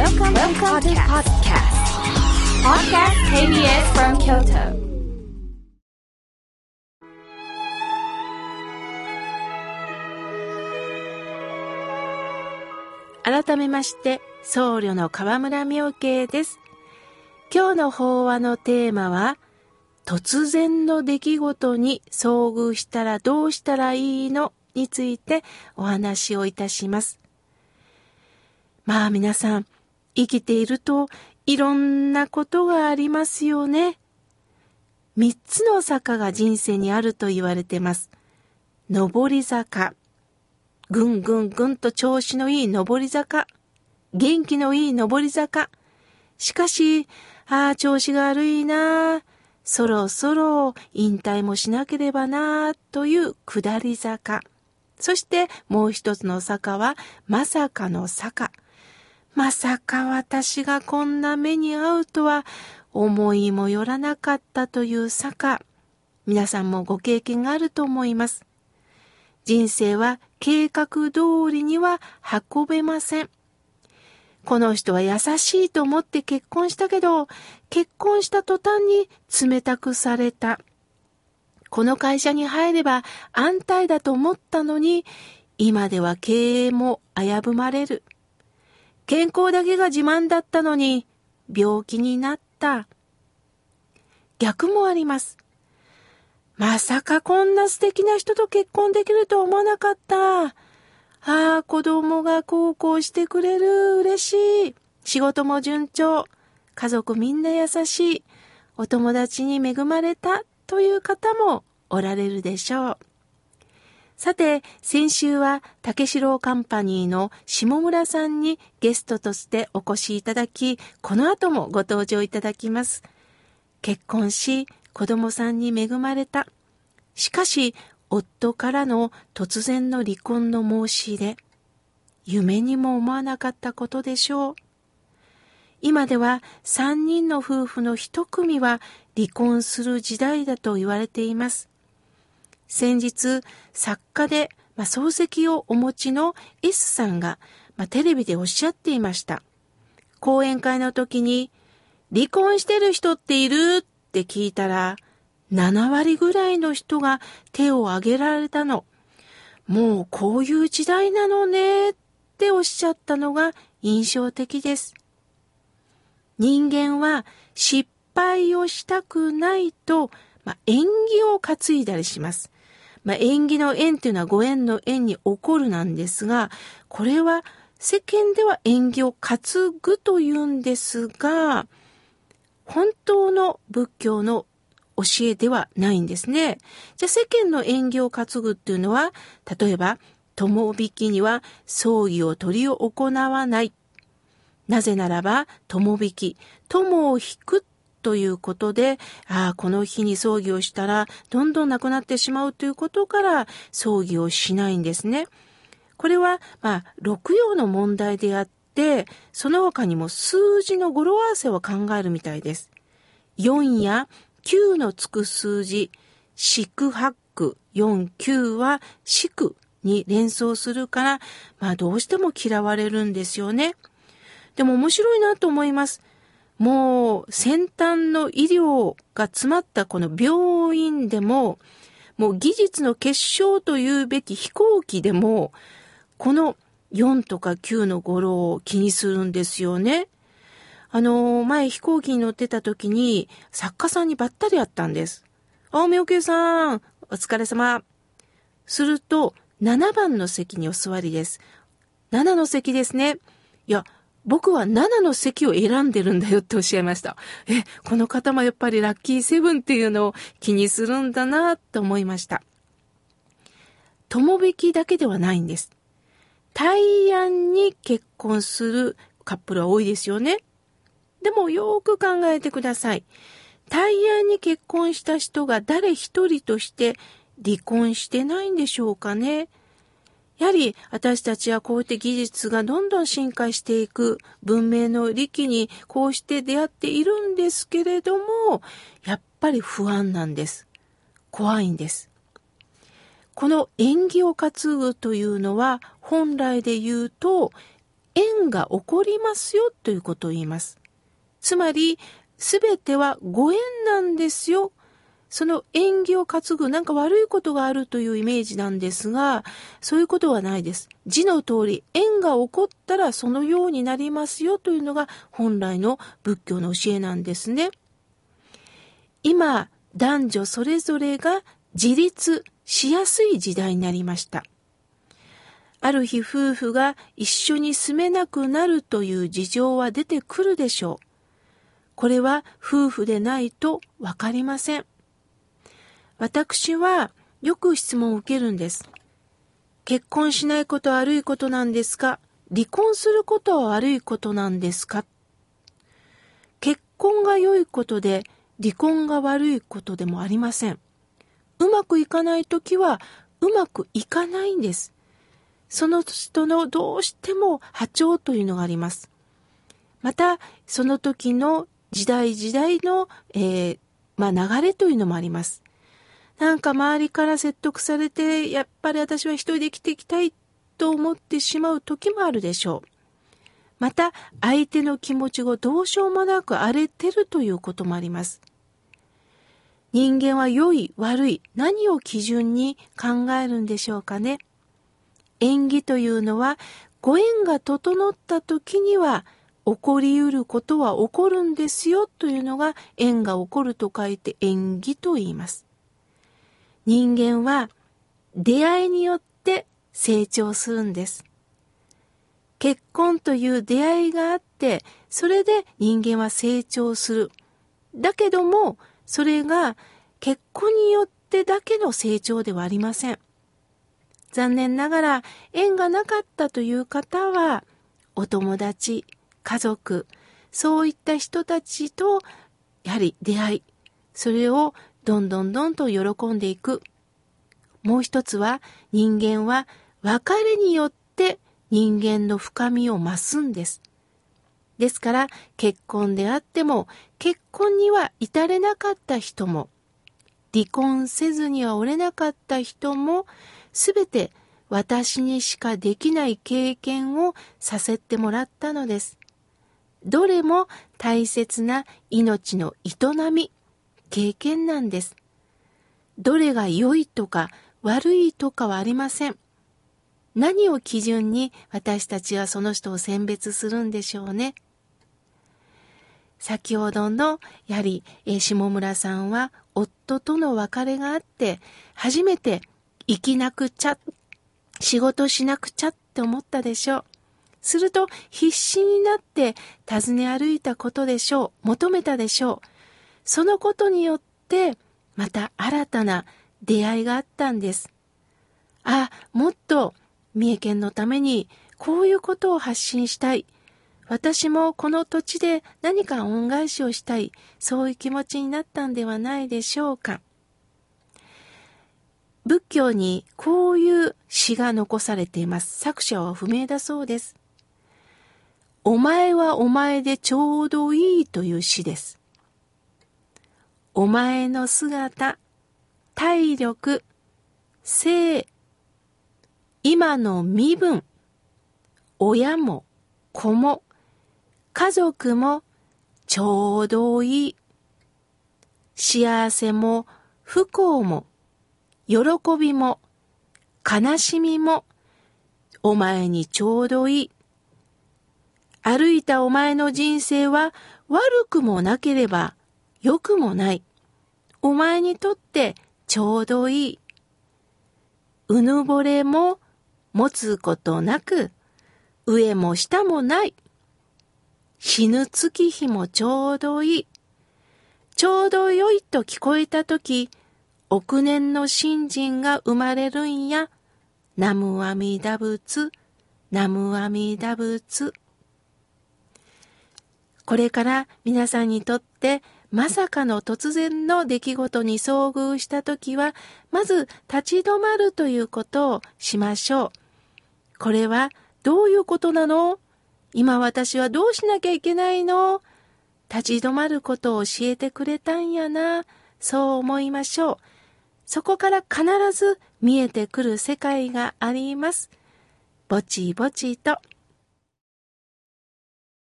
Welcome, Welcome to podcast. Podcast KBS from Kyoto. 改めまして僧侶の河村明慶です今日の法話のテーマは突然の出来事に遭遇したらどうしたらいいのについてお話をいたしますまあ皆さん生きているといろんなことがありますよね三つの坂が人生にあると言われてます上り坂ぐんぐんぐんと調子のいい上り坂。元気のいい上り坂。しかし、ああ、調子が悪いなそろそろ引退もしなければなという下り坂。そしてもう一つの坂は、まさかの坂。まさか私がこんな目に遭うとは思いもよらなかったという坂。皆さんもご経験があると思います。人生は計画通りには運べません。この人は優しいと思って結婚したけど、結婚した途端に冷たくされた。この会社に入れば安泰だと思ったのに、今では経営も危ぶまれる。健康だけが自慢だったのに、病気になった。逆もあります。まさかこんな素敵な人と結婚できると思わなかった。ああ、子供が孝行してくれる。嬉しい。仕事も順調。家族みんな優しい。お友達に恵まれたという方もおられるでしょう。さて、先週は竹城カンパニーの下村さんにゲストとしてお越しいただき、この後もご登場いただきます。結婚し、子供さんに恵まれた。しかし、夫からの突然の離婚の申し入れ、夢にも思わなかったことでしょう。今では三人の夫婦の一組は離婚する時代だと言われています。先日、作家で、まあ、漱石をお持ちの S さんが、まあ、テレビでおっしゃっていました。講演会の時に、離婚してる人っているって聞いたら、7割ぐらいの人が手を挙げられたの。もうこういう時代なのねっておっしゃったのが印象的です。人間は失敗をしたくないと、まあ、縁起を担いだりします。まあ、縁起の縁っていうのはご縁の縁に起こるなんですが、これは世間では縁起を担ぐというんですが、本当の仏教の教えではないんですね。じゃあ世間の縁起を担ぐっていうのは、例えば、友引きには葬儀を取り行わない。なぜならば、友引き、友を引くということで、ああ、この日に葬儀をしたら、どんどんなくなってしまうということから、葬儀をしないんですね。これは、まあ、六曜の問題であって、その他にも数字の語呂合わせを考えるみたいです。4や9のつく数字、四苦八九、4、9は四九に連想するから、まあどうしても嫌われるんですよね。でも面白いなと思います。もう先端の医療が詰まったこの病院でも、もう技術の結晶というべき飛行機でも、この4とか9の語呂を気にするんですよね。あの、前飛行機に乗ってた時に作家さんにばったり会ったんです。あ、みおけさん、お疲れ様。すると、7番の席にお座りです。7の席ですね。いや、僕は7の席を選んでるんだよっておっしゃいました。え、この方もやっぱりラッキーセブンっていうのを気にするんだなと思いました。友引きだけではないんです。大安に結婚するカップルは多いですよね。でもよく考えてください。大安に結婚した人が誰一人として離婚してないんでしょうかね。やはり私たちはこうやって技術がどんどん進化していく文明の利器にこうして出会っているんですけれども、やっぱり不安なんです。怖いんです。この縁起を担ぐというのは本来で言うと縁が起こりますよということを言います。つまり、すべてはご縁なんですよ。その縁起を担ぐ、なんか悪いことがあるというイメージなんですが、そういうことはないです。字の通り、縁が起こったらそのようになりますよというのが本来の仏教の教えなんですね。今、男女それぞれが自立しやすい時代になりました。ある日夫婦が一緒に住めなくなるという事情は出てくるでしょう。これは夫婦でないとわかりません。私はよく質問を受けるんです。結婚しないこと悪いことなんですか？離婚することは悪いことなんですか？結婚が良いことで離婚が悪いことでもありません。うまくいかないときはうまくいかないんです。その人のどうしても波長というのがあります。また、その時の時代時代の、えー、まあ、流れというのもあります。なんか周りから説得されて、やっぱり私は一人で生きていきたいと思ってしまう時もあるでしょう。また、相手の気持ちをどうしようもなく荒れてるということもあります。人間は良い、悪い、何を基準に考えるんでしょうかね。縁起というのは、ご縁が整った時には、起こりうることは起こるんですよというのが縁が起こると書いて縁起と言います。人間は出会いによって成長するんです。結婚という出会いがあって、それで人間は成長する。だけども、それが結婚によってだけの成長ではありません。残念ながら縁がなかったという方は、お友達、家族、そういった人たちと、やはり出会い、それをどんどんどんと喜んでいく。もう一つは人間は別れによって人間の深みを増すんです。ですから結婚であっても結婚には至れなかった人も離婚せずにはおれなかった人もすべて私にしかできない経験をさせてもらったのです。どれも大切な命の営み、経験なんです。どれが良いとか悪いとかはありません。何を基準に私たちはその人を選別するんでしょうね。先ほどの、やはり、下村さんは夫との別れがあって、初めて生きなくちゃ、仕事しなくちゃって思ったでしょう。すると必死になって尋ね歩いたことでしょう。求めたでしょう。そのことによってまた新たな出会いがあったんです。あ、もっと三重県のためにこういうことを発信したい。私もこの土地で何か恩返しをしたい。そういう気持ちになったんではないでしょうか。仏教にこういう詩が残されています。作者は不明だそうです。お前はお前でちょうどいいという詩です。お前の姿、体力、性、今の身分、親も子も家族もちょうどいい。幸せも不幸も喜びも悲しみもお前にちょうどいい。歩いたお前の人生は悪くもなければ良くもない。お前にとってちょうどいい。うぬぼれも持つことなく、上も下もない。死ぬ月日もちょうどいい。ちょうど良いと聞こえたとき、億年の新人が生まれるんや。ナムアミダ仏、ナムアミダ仏。これから皆さんにとってまさかの突然の出来事に遭遇したときは、まず立ち止まるということをしましょう。これはどういうことなの？今私はどうしなきゃいけないの？立ち止まることを教えてくれたんやな。そう思いましょう。そこから必ず見えてくる世界があります。ぼちぼちと。